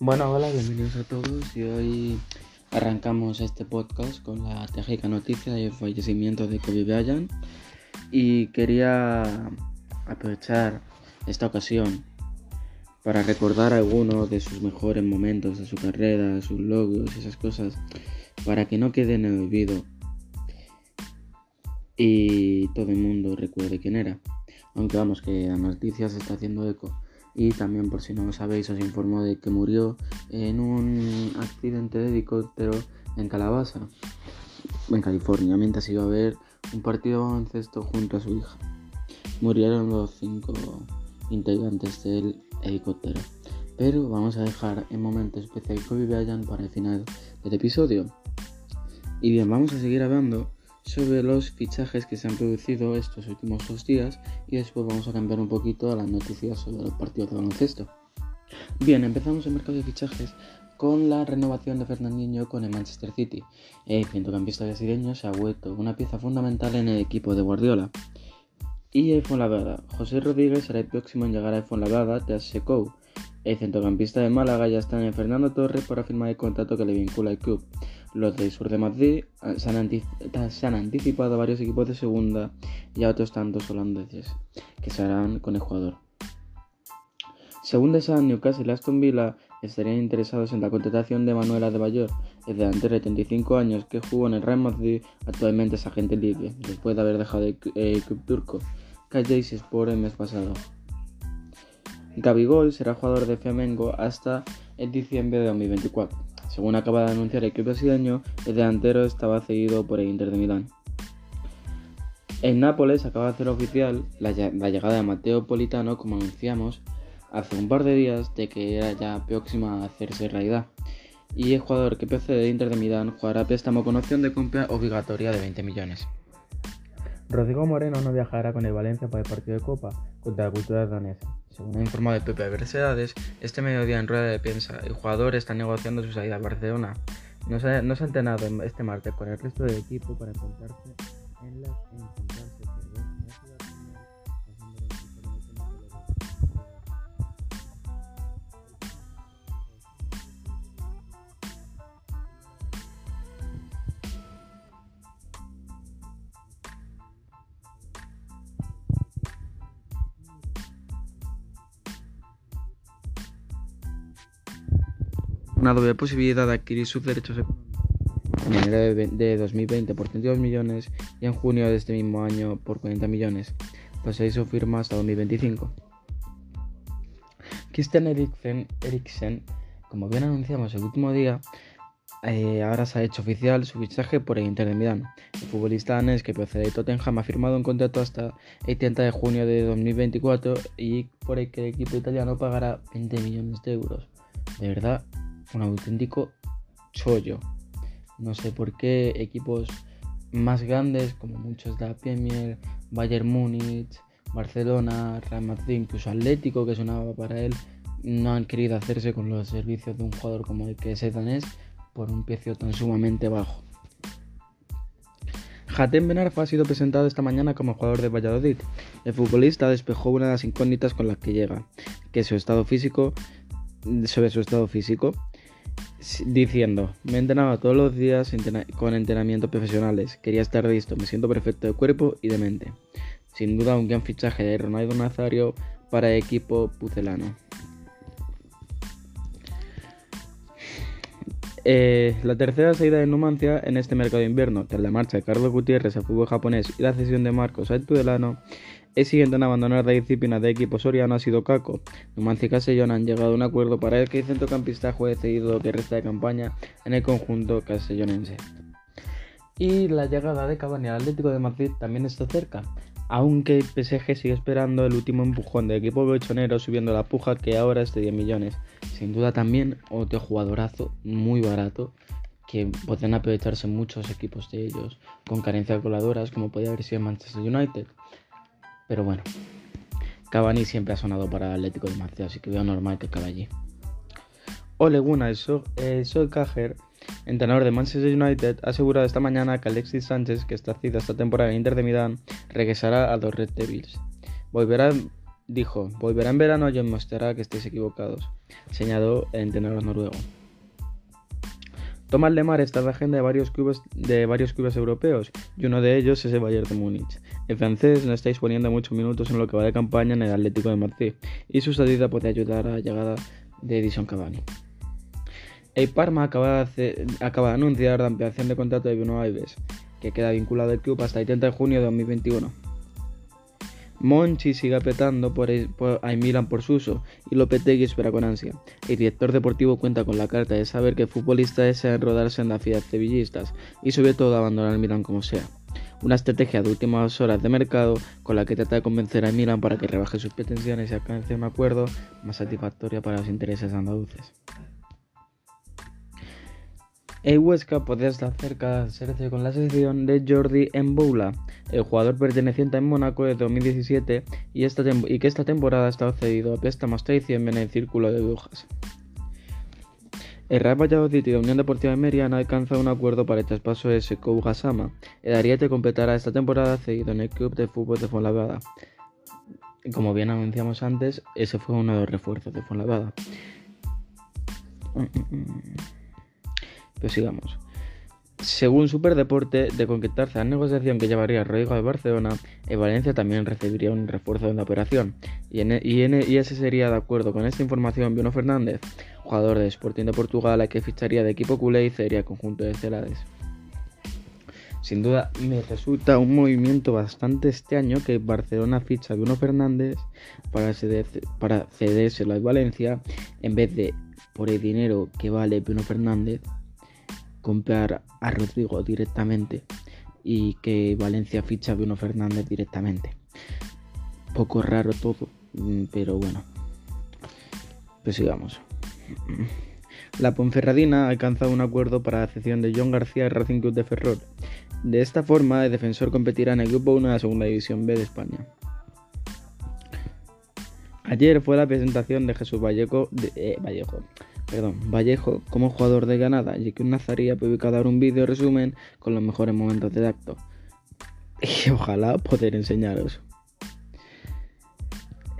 Bueno, hola, bienvenidos a todos y hoy arrancamos este podcast con la trágica noticia del fallecimiento de Kobe Bryant y quería aprovechar esta ocasión para recordar algunos de sus mejores momentos de su carrera, sus logros, esas cosas, para que no queden en el olvido y todo el mundo recuerde quién era. Aunque vamos, que la noticia se está haciendo eco. Y también, por si no lo sabéis, os informo de que murió en un accidente de helicóptero en Calabaza, en California, mientras iba a ver un partido de baloncesto junto a su hija. Murieron los cinco integrantes del helicóptero. Pero vamos a dejar en momento especial Kobe Bryant para el final del episodio. Y bien, vamos a seguir hablando sobre los fichajes que se han producido estos últimos dos días y después vamos a cambiar un poquito a las noticias sobre los partidos de baloncesto. Bien, empezamos el mercado de fichajes con la renovación de Fernandinho con el Manchester City. El centrocampista brasileño se ha vuelto una pieza fundamental en el equipo de Guardiola. Y el Fuenlabrada. José Rodríguez será el próximo en llegar al Fuenlabrada tras Secou. El centrocampista de Málaga ya está en el Fernando Torres para firmar el contrato que le vincula al club. Los del sur de Madrid ah, se han, anticipado varios equipos de segunda y a otros tantos holandeses que se harán con el jugador. Según Sun, Newcastle y Aston Villa estarían interesados en la contratación de Manuela de Bayor, el delantero de 35 años que jugó en el Real Madrid, actualmente es agente libre, después de haber dejado el, club turco Sport el mes pasado. Gabigol será jugador de Flamengo hasta el diciembre de 2024. Según acaba de anunciar el equipo brasileño, el delantero estaba cedido por el Inter de Milán. En Nápoles acaba de hacer oficial la, llegada de Mateo Politano, como anunciamos hace un par de días, de que era ya próxima a hacerse realidad. Y el jugador que procede de Inter de Milán jugará préstamo con opción de compra obligatoria de 20 millones. Rodrigo Moreno no viajará con el Valencia para el partido de Copa contra la cultura danesa. Según ha informado el Pepe Versedades, este mediodía en rueda de prensa, el jugador está negociando su salida a Barcelona. No se, no se ha entrenado este martes con el resto del equipo para encontrarse en las una doble posibilidad de adquirir sus derechos en enero de 2020 por 32 millones y en junio de este mismo año por 40 millones, pues se hizo firma hasta 2025. Christian Eriksen, como bien anunciamos el último día, eh, ahora se ha hecho oficial su fichaje por el Inter de Milán. El futbolista danés que procede de Tottenham ha firmado un contrato hasta el 30 de junio de 2024 y por el que el equipo italiano pagará 20 millones de euros. De verdad, un auténtico chollo. No sé por qué equipos más grandes, como muchos de la Premier, Bayern Múnich, Barcelona, Real Madrid, incluso Atlético, que sonaba para él, no han querido hacerse con los servicios de un jugador como el que es danés por un precio tan sumamente bajo. Hatem Benarfa ha sido presentado esta mañana como jugador de Valladolid. El futbolista despejó una de las incógnitas con las que llega, que su estado físico, sobre su estado físico, diciendo, me entrenaba todos los días con entrenamientos profesionales, quería estar listo, me siento perfecto de cuerpo y de mente. Sin duda un gran fichaje de Ronaldo Nazario para el equipo pucelano. Eh, la tercera salida de Numancia en este mercado de invierno, tras la marcha de Carlos Gutiérrez al fútbol japonés y la cesión de Marcos al Tudelano, el siguiente en abandonar la disciplina de equipo soriano ha sido Caco. Numancia y Castellón han llegado a un acuerdo para el que el centrocampista juegue cedido lo que resta de campaña en el conjunto castellonense. Y la llegada de Cavani al Atlético de Madrid también está cerca, aunque el PSG sigue esperando el último empujón del equipo bochonero subiendo la puja que ahora es de 10 millones. Sin duda también otro jugadorazo muy barato que pueden aprovecharse muchos equipos de ellos con carencias goladoras como podría haber sido Manchester United. Pero bueno, Cavani siempre ha sonado para el Atlético de Madrid, así que veo normal que acabe allí. Ole Gunnar Solskjaer, entrenador de Manchester United, ha asegurado esta mañana que Alexis Sánchez, que está cedido esta temporada en Inter de Milán, regresará a los Red Devils. Volverá dijo, volverá en verano y os mostrará que estáis equivocados, señaló el entrenador noruego. Tomás Lemar está en la agenda de varios, clubes, de varios clubes europeos y uno de ellos es el Bayern de Múnich. El francés no está disponiendo muchos minutos en lo que va de campaña en el Atlético de Madrid y su salida puede ayudar a la llegada de Edison Cavani. El Parma acaba de, acaba de anunciar la ampliación de contrato de Bruno Alves, que queda vinculado al club hasta el 30 de junio de 2021. Monchi sigue apretando por, por, a Milan por su uso y Lopetegui espera con ansia. El director deportivo cuenta con la carta de saber que el futbolista desea en la ciudad sevillistas y sobre todo abandonar el Milan como sea. Una estrategia de últimas horas de mercado con la que trata de convencer a Milan para que rebaje sus pretensiones y alcance un acuerdo más satisfactorio para los intereses andaluces. El Huesca podría estar cerca de hacerse con la selección de Jordi Mboula, el jugador perteneciente a Mónaco desde 2017 y, que esta temporada ha estado cedido a préstamos traición en el círculo de brujas. El Real Valladolid y la Unión Deportiva de Mérida han alcanzado un acuerdo para el traspaso de Sekou Gassama. El Ariete completará esta temporada cedido en el club de fútbol de Fuenlabrada. Como bien anunciamos antes, ese fue uno de los refuerzos de Fuenlabrada. Según Superdeporte, de concretarse la negociación que llevaría Rodrigo de Barcelona, el Valencia también recibiría un refuerzo en la operación. Y, en, y, ese sería, de acuerdo con esta información, Bruno Fernández, jugador de Sporting de Portugal, a que ficharía de equipo culé y sería conjunto de Celades. Sin duda, me resulta un movimiento bastante extraño que Barcelona ficha a Bruno Fernández para, para cedérselo al Valencia en vez de por el dinero que vale Bruno Fernández comprar a Rodrigo directamente y que Valencia ficha a Bruno Fernández directamente. Poco raro todo, mm, pero bueno. Pues sigamos. La Ponferradina ha alcanzado un acuerdo para la cesión de John García al Racing Club de Ferrol. De esta forma, el defensor competirá en el Grupo 1 de la Segunda División B de España. Ayer fue la presentación de Jesús Vallejo, eh, Vallejo Vallejo como jugador de Granada, y que un Nazarí ha un vídeo resumen con los mejores momentos de acto. Y ojalá poder enseñaros.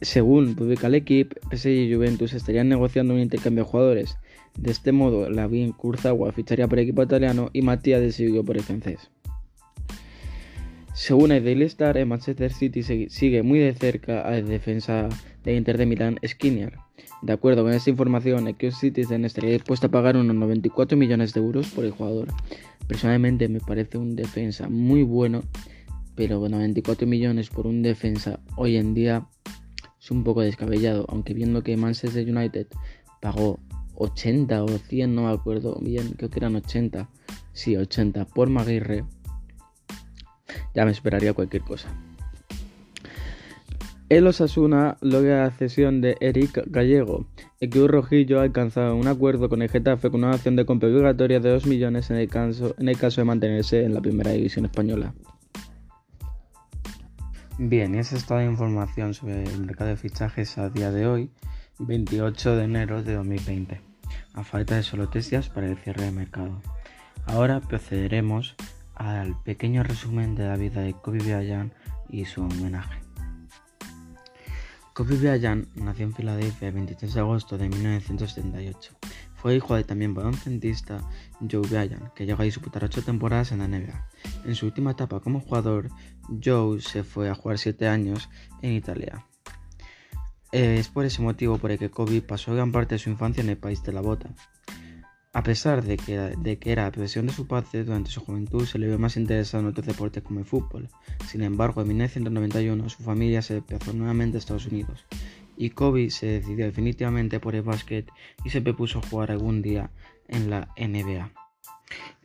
Según publica el equipo, PSG y Juventus estarían negociando un intercambio de jugadores. De este modo, Lavín Kurzagua ficharía por el equipo italiano y Matías de Silvio por el francés. Según el Daily Star, el Manchester City sigue muy de cerca a la defensa de Inter de Milán, Skinner. De acuerdo con esta información, el Citizen estaría dispuesto a pagar unos 94 millones de euros por el jugador. Personalmente me parece un defensa muy bueno, pero 94 millones por un defensa hoy en día es un poco descabellado, aunque viendo que Manchester United pagó 80 o 100, no me acuerdo bien, creo que eran 80, sí, 80 por Maguire, ya me esperaría cualquier cosa. El Osasuna logra la cesión de Eric Gallego. El club rojillo ha alcanzado un acuerdo con el Getafe con una acción de compra obligatoria de 2 millones en el, caso, de mantenerse en la primera división española. Bien, y esa es toda la información sobre el mercado de fichajes a día de hoy, 28 de enero de 2020, a falta de solo tres para el cierre de mercado. Ahora procederemos al pequeño resumen de la vida de Kobe Bryant y su homenaje. Kobe Bryant nació en Filadelfia el 23 de agosto de 1978. Fue hijo de también baloncestista Joe Bryant, que llegó a disputar 8 temporadas en la NBA. En su última etapa como jugador, Joe se fue a jugar 7 años en Italia. Es por ese motivo por el que Kobe pasó gran parte de su infancia en el país de la bota. A pesar de que, era, de que era presión de su padre, durante su juventud se le vio más interesado en otros deportes como el fútbol. Sin embargo, en 1991 su familia se desplazó nuevamente a Estados Unidos y Kobe se decidió definitivamente por el básquet y se propuso jugar algún día en la NBA.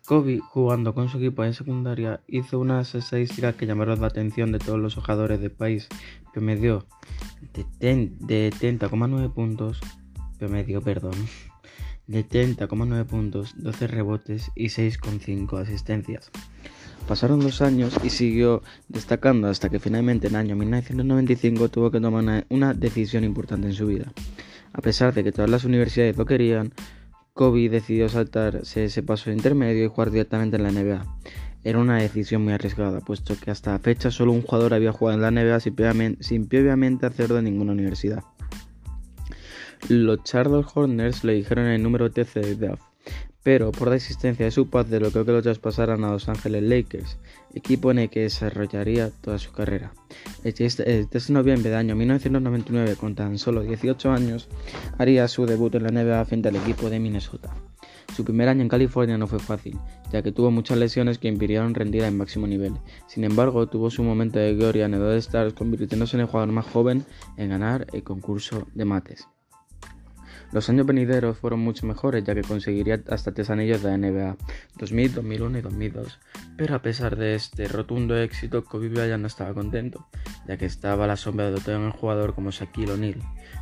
Kobe, jugando con su equipo en secundaria, hizo unas estadísticas que llamaron la atención de todos los jugadores del país. Promedió de 30,9 puntos, promedió, perdón, de 30,9 puntos, 12 rebotes y 6,5 asistencias. Pasaron dos años y siguió destacando hasta que finalmente en el año 1995 tuvo que tomar una, decisión importante en su vida. A pesar de que todas las universidades lo querían, Kobe decidió saltarse ese paso intermedio y jugar directamente en la NBA. era una decisión muy arriesgada, puesto que hasta la fecha solo un jugador había jugado en la NBA sin previamente hacerlo en ninguna universidad. Los Charlotte Hornets le dijeron el número 13 de draft, pero por la existencia de su padre logró que lo traspasaran a Los Ángeles Lakers, equipo en el que desarrollaría toda su carrera. El 3 de noviembre del año 1999, con tan solo 18 años, haría su debut en la NBA frente al equipo de Minnesota. Su primer año en California no fue fácil, ya que tuvo muchas lesiones que impidieron rendir al máximo nivel. Sin embargo, tuvo su momento de gloria en el All-Stars, convirtiéndose en el jugador más joven en ganar el concurso de mates. Los años venideros fueron mucho mejores ya que conseguiría hasta tres anillos de NBA, 2000, 2001 y 2002. Pero a pesar de este rotundo éxito, Kobe Bryant no estaba contento, ya que estaba a la sombra de otro jugador como Shaquille O'Neal.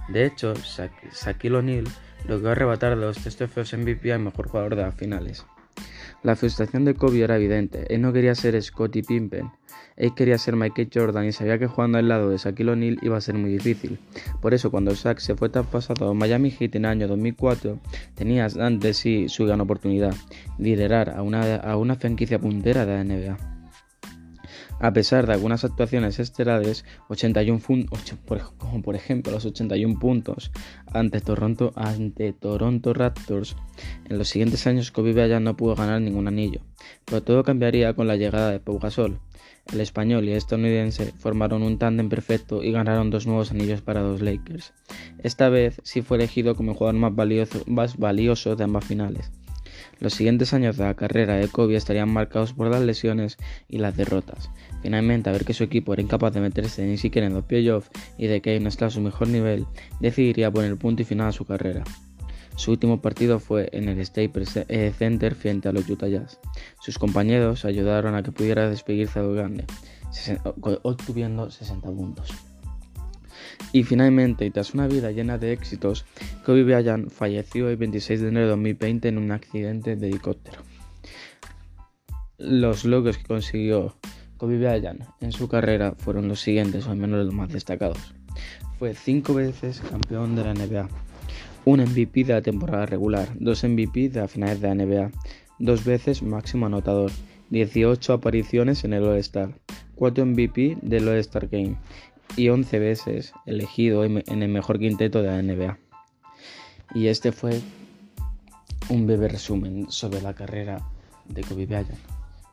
De hecho, Shaquille O'Neal logró arrebatar los tres trofeos MVP al mejor jugador de las finales. La frustración de Kobe era evidente, él no quería ser Scottie Pippen, él quería ser Michael Jordan y sabía que jugando al lado de Shaquille O'Neal iba a ser muy difícil. Por eso cuando Shaq se fue traspasado a Miami Heat en el año 2004, tenía ante sí su gran oportunidad, liderar a una, a una franquicia puntera de la NBA. A pesar de algunas actuaciones estelares, 81 como por ejemplo los 81 puntos ante Toronto, ante Toronto Raptors, en los siguientes años Kobe Bryant no pudo ganar ningún anillo, pero todo cambiaría con la llegada de Pau. El español y el estadounidense formaron un tándem perfecto y ganaron dos nuevos anillos para los Lakers. Esta vez sí fue elegido como el jugador más valioso de ambas finales. Los siguientes años de la carrera de Kobe estarían marcados por las lesiones y las derrotas. Finalmente, a ver que su equipo era incapaz de meterse ni siquiera en los playoffs y de que no estaba a su mejor nivel, decidiría poner punto y final a su carrera. Su último partido fue en el Staples eh, Center frente a los Utah Jazz. Sus compañeros ayudaron a que pudiera despedirse a lo grande, obtuviendo 60 puntos. Y finalmente, tras una vida llena de éxitos, Kobe Bryant falleció el 26 de enero de 2020 en un accidente de helicóptero. Los logros que consiguió Kobe Bryant en su carrera fueron los siguientes, o al menos los más destacados. Fue cinco veces campeón de la NBA, un MVP de la temporada regular, dos MVP de las finales de la NBA, dos veces máximo anotador, 18 apariciones en el All-Star, 4 MVP del All-Star Game y 11 veces elegido en el mejor quinteto de la NBA. Y este fue un breve resumen sobre la carrera de Kobe Bryant.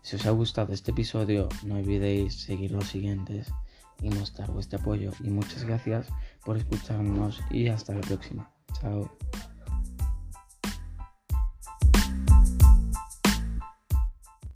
Si os ha gustado este episodio, no olvidéis seguir los siguientes y mostrar vuestro apoyo. Y muchas gracias por escucharnos y hasta la próxima. Chao.